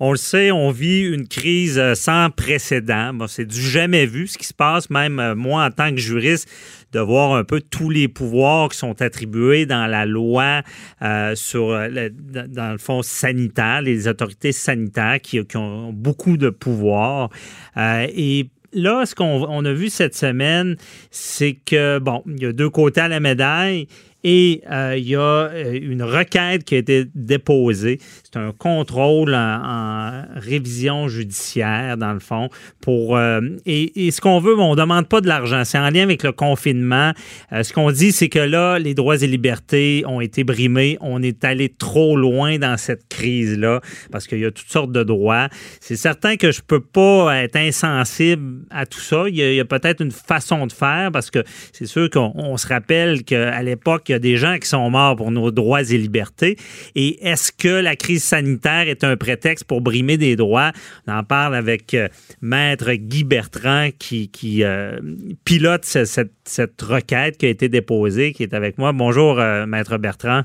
On le sait, on vit une crise euh, sans précédent. C'est du jamais vu ce qui se passe, même euh, moi en tant que juriste, de voir un peu tous les pouvoirs qui sont attribués dans la loi euh, sur, le, dans le fond, sanitaire, les autorités sanitaires qui, qui ont beaucoup de pouvoirs. et là, ce qu'on a vu cette semaine, c'est que, bon, il y a deux côtés à la médaille. Et euh, il y a euh, une requête qui a été déposée. C'est un contrôle en, révision judiciaire, dans le fond. Pour, euh, et, ce qu'on veut, on ne demande pas de l'argent. C'est en lien avec le confinement. ce qu'on dit, c'est que là, les droits et libertés ont été brimés. On est allé trop loin dans cette crise-là parce qu'il y a toutes sortes de droits. C'est certain que je ne peux pas être insensible à tout ça. Il y a, a peut-être une façon de faire parce que c'est sûr qu'on se rappelle qu'à l'époque, il y a des gens qui sont morts pour nos droits et libertés. Et est-ce que la crise sanitaire est un prétexte pour brimer des droits? On en parle avec euh, Maître Guy Bertrand qui, euh, pilote cette, requête qui a été déposée, qui est avec moi. Bonjour, euh, Maître Bertrand.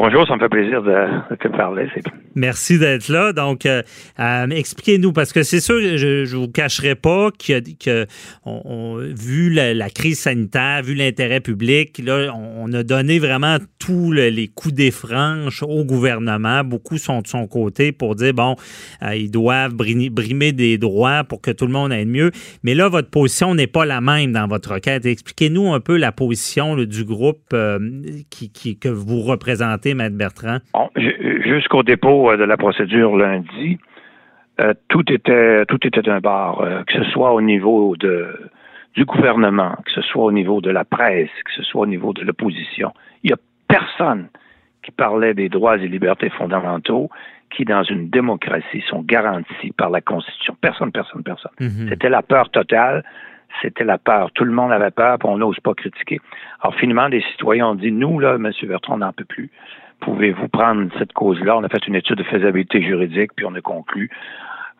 Bonjour, ça me fait plaisir de, te parler. Merci d'être là. Donc, euh, euh, expliquez-nous, parce que c'est sûr, je ne vous cacherai pas que, vu la, crise sanitaire, vu l'intérêt public, là, on, a donné vraiment tous les coups des franches au gouvernement. Beaucoup sont de son côté pour dire, bon, euh, ils doivent brimer des droits pour que tout le monde aille mieux. Mais là, votre position n'est pas la même dans votre requête. Expliquez-nous un peu la position du groupe qui, que vous représentez Bertrand? Jusqu'au dépôt euh, de la procédure lundi, euh, tout était tout était un bar, euh, que ce soit au niveau de du gouvernement, que ce soit au niveau de la presse, que ce soit au niveau de l'opposition. Il n'y a personne qui parlait des droits et libertés fondamentaux qui, dans une démocratie, sont garantis par la Constitution. Personne, personne, personne. Mm-hmm. C'était la peur totale c'était la peur. Tout le monde avait peur, puis on n'ose pas critiquer. Alors, finalement, les citoyens ont dit, nous, là, M. Bertrand, on n'en peut plus. Pouvez-vous prendre cette cause-là? On a fait une étude de faisabilité juridique, puis on a conclu,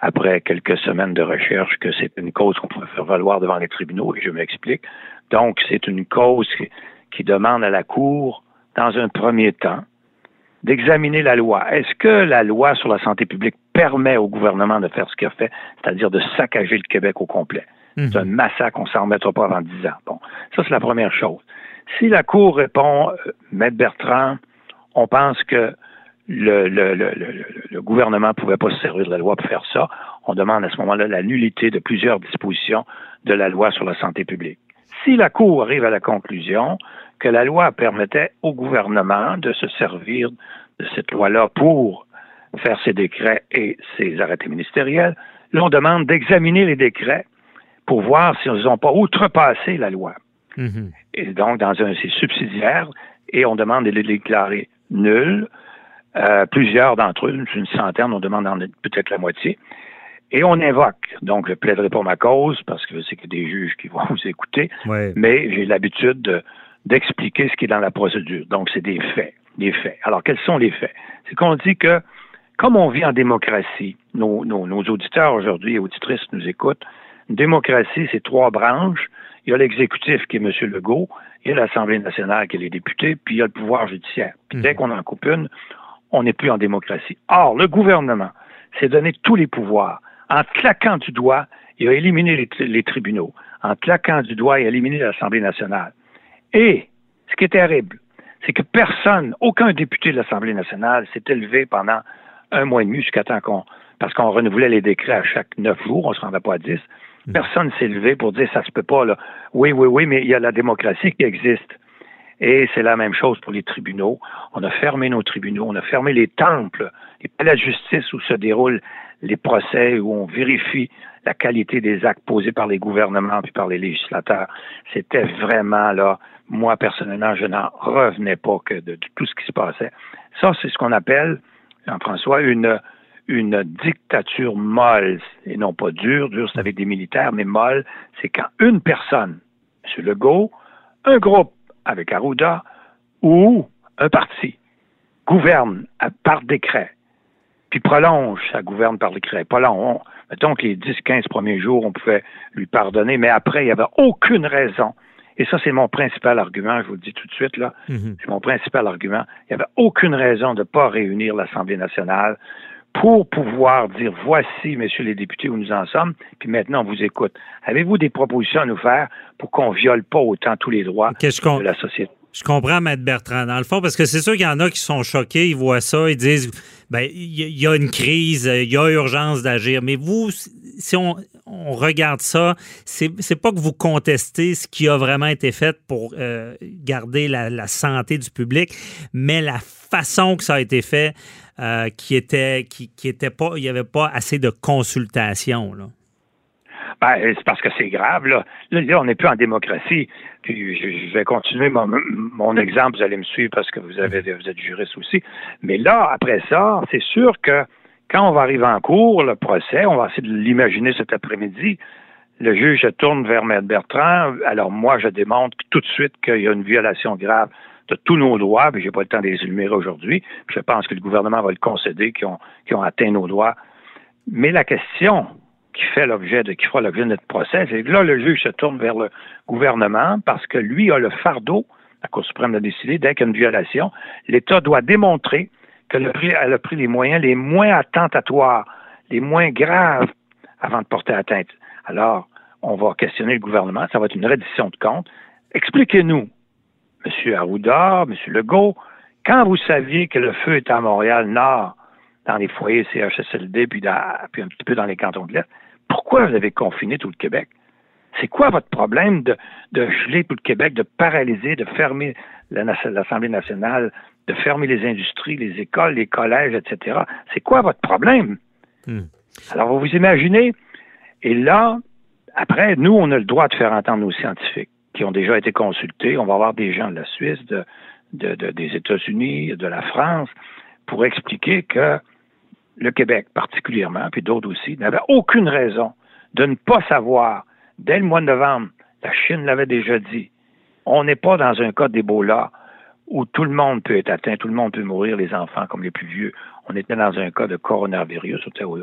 après quelques semaines de recherche, que c'est une cause qu'on pouvait faire valoir devant les tribunaux, et je m'explique. Donc, c'est une cause qui demande à la Cour, dans un premier temps, d'examiner la loi. Est-ce que la loi sur la santé publique permet au gouvernement de faire ce qu'il a fait, c'est-à-dire de saccager le Québec au complet? C'est un massacre, on s'en remettra pas avant dix ans. Bon, ça, c'est la première chose. Si la Cour répond, euh, Maître Bertrand, on pense que le, le, gouvernement ne pouvait pas se servir de la loi pour faire ça, on demande à ce moment-là la nullité de plusieurs dispositions de la loi sur la santé publique. Si la Cour arrive à la conclusion que la loi permettait au gouvernement de se servir de cette loi-là pour faire ses décrets et ses arrêtés ministériels, là, on demande d'examiner les décrets pour voir s'ils n'ont pas outrepassé la loi. Mhm. Et donc, dans un, c'est subsidiaire, et on demande de les déclarer nuls. Euh, plusieurs d'entre eux, une centaine, on demande peut-être la moitié. Et on invoque. Donc, je plaiderai pour ma cause, parce que y a des juges qui vont vous écouter, mais j'ai l'habitude d'expliquer ce qui est dans la procédure. Donc, c'est des faits. Des faits. Alors, quels sont les faits? C'est qu'on dit que, comme on vit en démocratie, nos, nos, nos auditeurs aujourd'hui et auditrices nous écoutent, une démocratie, c'est trois branches. Il y a l'exécutif qui est M. Legault, il y a l'Assemblée nationale qui est les députés, puis il y a le pouvoir judiciaire. Puis dès mhm. qu'on en coupe une, on n'est plus en démocratie. Or, le gouvernement s'est donné tous les pouvoirs. En claquant du doigt, il a éliminé les, tribunaux. En claquant du doigt, il a éliminé l'Assemblée nationale. Et, ce qui est terrible, c'est que personne, aucun député de l'Assemblée nationale s'est élevé pendant un mois et demi jusqu'à temps qu'on, parce qu'on renouvelait les décrets à chaque neuf jours, on ne se rendait pas à dix. Personne s'est levé pour dire ça se peut pas. Là. Oui, oui, oui, mais il y a la démocratie qui existe. Et c'est la même chose pour les tribunaux. On a fermé nos tribunaux, on a fermé les temples, les palais de justice où se déroulent les procès, où on vérifie la qualité des actes posés par les gouvernements puis par les législateurs. C'était vraiment là, moi personnellement, je n'en revenais pas que de, tout ce qui se passait. Ça, c'est ce qu'on appelle, Jean-François, une, une dictature molle, et non pas dure, dure c'est avec des militaires, mais molle, c'est quand une personne, M. Legault, un groupe avec Arruda ou un parti gouverne par décret, puis prolonge sa gouverne par décret. Pas long. mettons que les 10-15 premiers jours, on pouvait lui pardonner, mais après, il n'y avait aucune raison. Et ça, c'est mon principal argument, je vous le dis tout de suite, là. Mhm. C'est mon principal argument. Il n'y avait aucune raison de ne pas réunir l'Assemblée nationale pour pouvoir dire voici, messieurs les députés, où nous en sommes, puis maintenant on vous écoute. Avez-vous des propositions à nous faire pour qu'on viole pas autant tous les droits de la société? Je comprends, Maître Bertrand, dans le fond, parce que c'est sûr qu'il y en a qui sont choqués, ils voient ça, ils disent ben il y, a une crise, il y a urgence d'agir. Mais vous, si on, regarde ça, c'est, pas que vous contestez ce qui a vraiment été fait pour euh, garder la, santé du public, mais la façon que ça a été fait, euh, qui était qui, qui était pas, il n'y avait pas assez de consultation. Là. Ben, c'est parce que c'est grave, là. Là, on n'est plus en démocratie. Puis je, vais continuer mon, exemple, vous allez me suivre parce que vous avez vous êtes juriste aussi. Mais là, après ça, c'est sûr que quand on va arriver en cours, le procès, on va essayer de l'imaginer cet après-midi. Le juge se tourne vers Maître Bertrand. Alors moi, je démontre tout de suite qu'il y a une violation grave de tous nos droits, puis j'ai pas le temps de les énumérer aujourd'hui. Je pense que le gouvernement va le concéder, qu'ils ont, ont atteint nos droits. Mais la question, qui fait l'objet qui fera l'objet de notre procès, que là, le juge se tourne vers le gouvernement parce que lui a le fardeau, la Cour suprême a décidé, dès qu'il y a une violation, l'État doit démontrer qu'elle a pris les moyens les moins attentatoires, les moins graves avant de porter atteinte. Alors, on va questionner le gouvernement, ça va être une reddition de comptes. Expliquez-nous, M. Arruda, M. Legault, quand vous saviez que le feu était à Montréal-Nord, dans les foyers CHSLD, puis, puis un petit peu dans les cantons de l'Est, pourquoi vous avez confiné tout le Québec? C'est quoi votre problème de, geler tout le Québec, de paralyser, de fermer l'Assemblée nationale, de fermer les industries, les écoles, les collèges, etc. C'est quoi votre problème? Hmm. Alors, vous vous imaginez, et là, après, nous, on a le droit de faire entendre nos scientifiques qui ont déjà été consultés. On va avoir des gens de la Suisse, de, des États-Unis, de la France, pour expliquer que le Québec particulièrement, puis d'autres aussi, n'avaient aucune raison de ne pas savoir, dès le mois de novembre, la Chine l'avait déjà dit, on n'est pas dans un cas d'Ebola où tout le monde peut être atteint, tout le monde peut mourir, les enfants comme les plus vieux. On était dans un cas de coronavirus, c'était au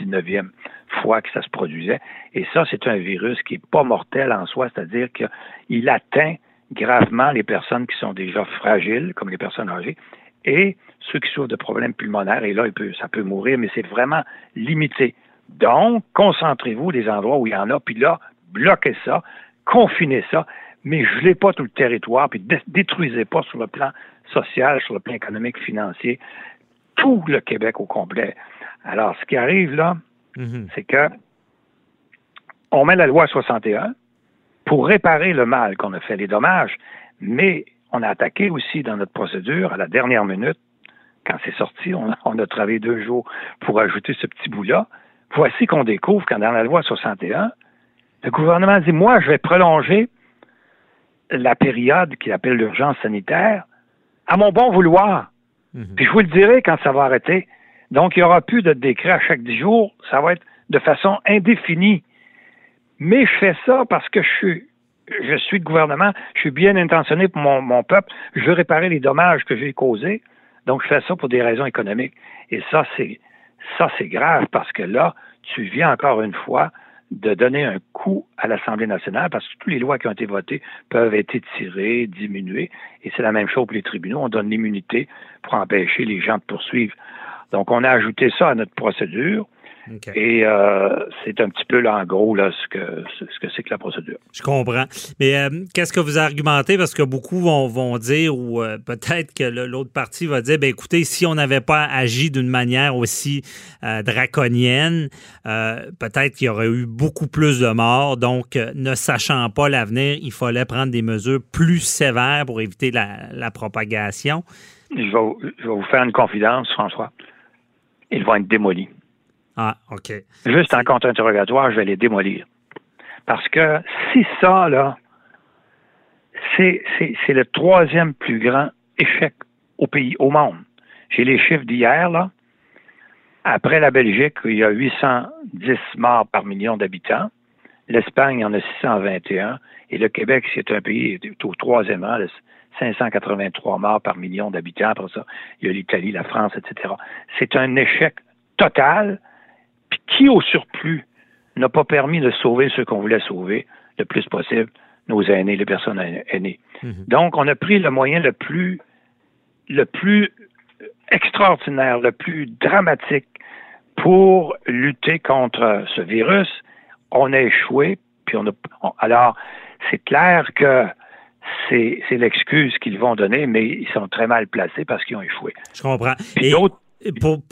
19e fois que ça se produisait. Et ça, c'est un virus qui n'est pas mortel en soi, c'est-à-dire qu'il atteint gravement les personnes qui sont déjà fragiles, comme les personnes âgées, et ceux qui souffrent de problèmes pulmonaires, et là, ça peut mourir, mais c'est vraiment limité. Donc, concentrez-vous des endroits où il y en a, puis là, bloquez ça, confinez ça, mais gelez pas tout le territoire, puis détruisez pas sur le plan social, sur le plan économique, financier, tout le Québec au complet. Alors, ce qui arrive là, mm-hmm. c'est que on met la loi 61 pour réparer le mal qu'on a fait, les dommages, mais on a attaqué aussi dans notre procédure à la dernière minute, quand c'est sorti, on, a travaillé deux jours pour ajouter ce petit bout-là. Voici qu'on découvre qu'en dans la loi 61, le gouvernement dit, moi, je vais prolonger la période qu'il appelle l'urgence sanitaire à mon bon vouloir. Mhm. Puis je vous le dirai quand ça va arrêter. Donc, il n'y aura plus de décret à chaque dix jours. Ça va être de façon indéfinie. Mais je fais ça parce que je suis je suis le gouvernement, je suis bien intentionné pour mon, peuple, je veux réparer les dommages que j'ai causés, donc je fais ça pour des raisons économiques. Et ça, c'est ça, c'est grave parce que là, tu viens encore une fois de donner un coup à l'Assemblée nationale parce que toutes les lois qui ont été votées peuvent être tirées, diminuées. Et c'est la même chose pour les tribunaux. On donne l'immunité pour empêcher les gens de poursuivre. Donc, on a ajouté ça à notre procédure. Et euh, c'est un petit peu là, en gros, là, ce que ce que c'est que la procédure. Je comprends. Mais euh, qu'est-ce que vous argumentez? Parce que beaucoup vont, vont dire, ou euh, peut-être que l'autre partie va dire, ben écoutez, si on n'avait pas agi d'une manière aussi draconienne, peut-être qu'il y aurait eu beaucoup plus de morts. Donc, ne sachant pas l'avenir, il fallait prendre des mesures plus sévères pour éviter la, la propagation. Je vais, je vais vous faire une confidence, François. Ils vont être démolis. Ah. Juste en contre-interrogatoire, je vais les démolir. Parce que si ça, là, c'est le troisième plus grand échec au pays, au monde. J'ai les chiffres d'hier, là. Après la Belgique, il y a 810 morts par million d'habitants. L'Espagne en a 621. Et le Québec, c'est un pays au troisième rang, 583 morts par million d'habitants. Après ça, il y a l'Italie, la France, etc. C'est un échec total, qui, au surplus, n'a pas permis de sauver ceux qu'on voulait sauver le plus possible, nos aînés, les personnes aînées? Mhm. Donc, on a pris le moyen le plus, le plus extraordinaire, le plus dramatique pour lutter contre ce virus. On a échoué, puis on a. alors, c'est clair que c'est, l'excuse qu'ils vont donner, mais ils sont très mal placés parce qu'ils ont échoué. Je comprends. Et pour,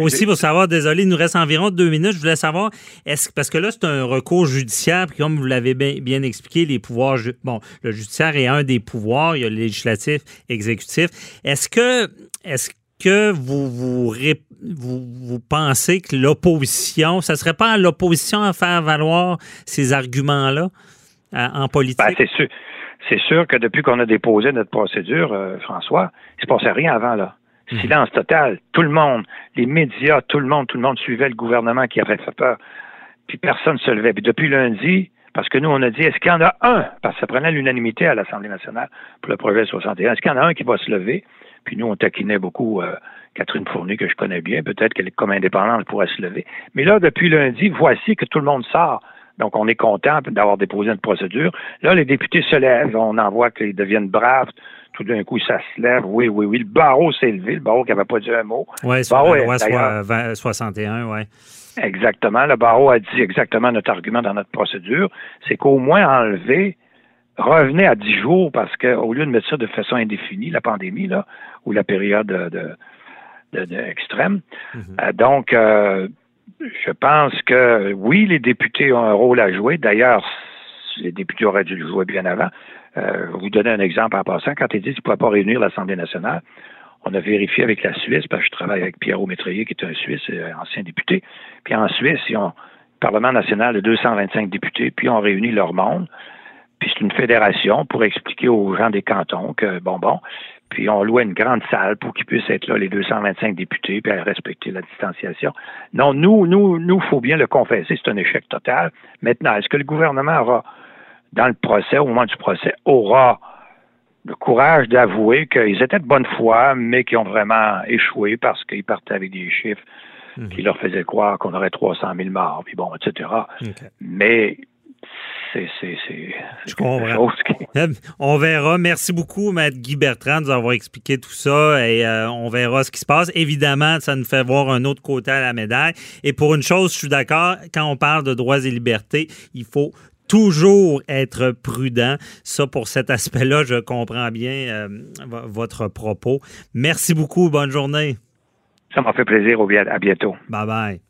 aussi pour savoir, désolé, il nous reste environ deux minutes. Je voulais savoir, est-ce parce que là, c'est un recours judiciaire, puis comme vous l'avez bien, expliqué, les pouvoirs, bon, le judiciaire est un des pouvoirs, il y a le législatif, exécutif. Est-ce que, est-ce que vous, vous, vous, pensez que l'opposition, ça serait pas à l'opposition à faire valoir ces arguments-là en politique? Ben, c'est sûr. C'est sûr que depuis qu'on a déposé notre procédure, euh, François, il ne se passait rien avant, là. Mhm. Silence total. Tout le monde, les médias, tout le monde, tout le monde suivait le gouvernement qui avait fait peur. Puis personne ne se levait. Puis depuis lundi, parce que nous, on a dit, est-ce qu'il y en a un, parce que ça prenait l'unanimité à l'Assemblée nationale pour le projet 61, est-ce qu'il y en a un qui va se lever? Puis nous, on taquinait beaucoup euh, Catherine Fournier, que je connais bien. Peut-être qu'elle est comme indépendante, elle pourrait se lever. Mais là, depuis lundi, voici que tout le monde sort. Donc, on est content d'avoir déposé une procédure. Là, les députés se lèvent. On en voit qu'ils deviennent braves. Tout d'un coup, ça se lève. Oui, oui, oui. Le barreau s'est levé. Le barreau qui n'avait pas dit un mot. Oui, c'est la loi 61, oui. Exactement. Le barreau a dit exactement notre argument dans notre procédure. C'est qu'au moins enlever, revenez à 10 jours parce qu'au lieu de mettre ça de façon indéfinie, la pandémie, là, ou la période de, de, extrême. Mm-hmm. Euh, donc, euh, je pense que oui, les députés ont un rôle à jouer. D'ailleurs, les députés auraient dû le jouer bien avant. Euh, vous donner un exemple en passant. Quand ils disent qu'ils ne pouvaient pas réunir l'Assemblée nationale, on a vérifié avec la Suisse, parce que je travaille avec Pierrot Métrier, qui est un Suisse, euh, ancien député. Puis en Suisse, ils ont le Parlement national de 225 députés, puis on réunit leur monde. Puis c'est une fédération pour expliquer aux gens des cantons que, bon, bon, puis on louait une grande salle pour qu'ils puissent être là, les 225 députés, puis respecter la distanciation. Non, nous, nous, nous, faut bien le confesser, c'est un échec total. Maintenant, est-ce que le gouvernement aura, dans le procès, au moment du procès, aura le courage d'avouer qu'ils étaient de bonne foi, mais qu'ils ont vraiment échoué parce qu'ils partaient avec des chiffres mhm. qui leur faisaient croire qu'on aurait 300 000 morts, puis bon, etc. Mais c'est On verra. Merci beaucoup, Maître Guy Bertrand, de nous avoir expliqué tout ça et euh, on verra ce qui se passe. Évidemment, ça nous fait voir un autre côté à la médaille. Et pour une chose, je suis d'accord, quand on parle de droits et libertés, il faut toujours être prudent. Ça, pour cet aspect-là, je comprends bien euh, votre propos. Merci beaucoup. Bonne journée. Ça m'a fait plaisir. À bientôt. Bye bye.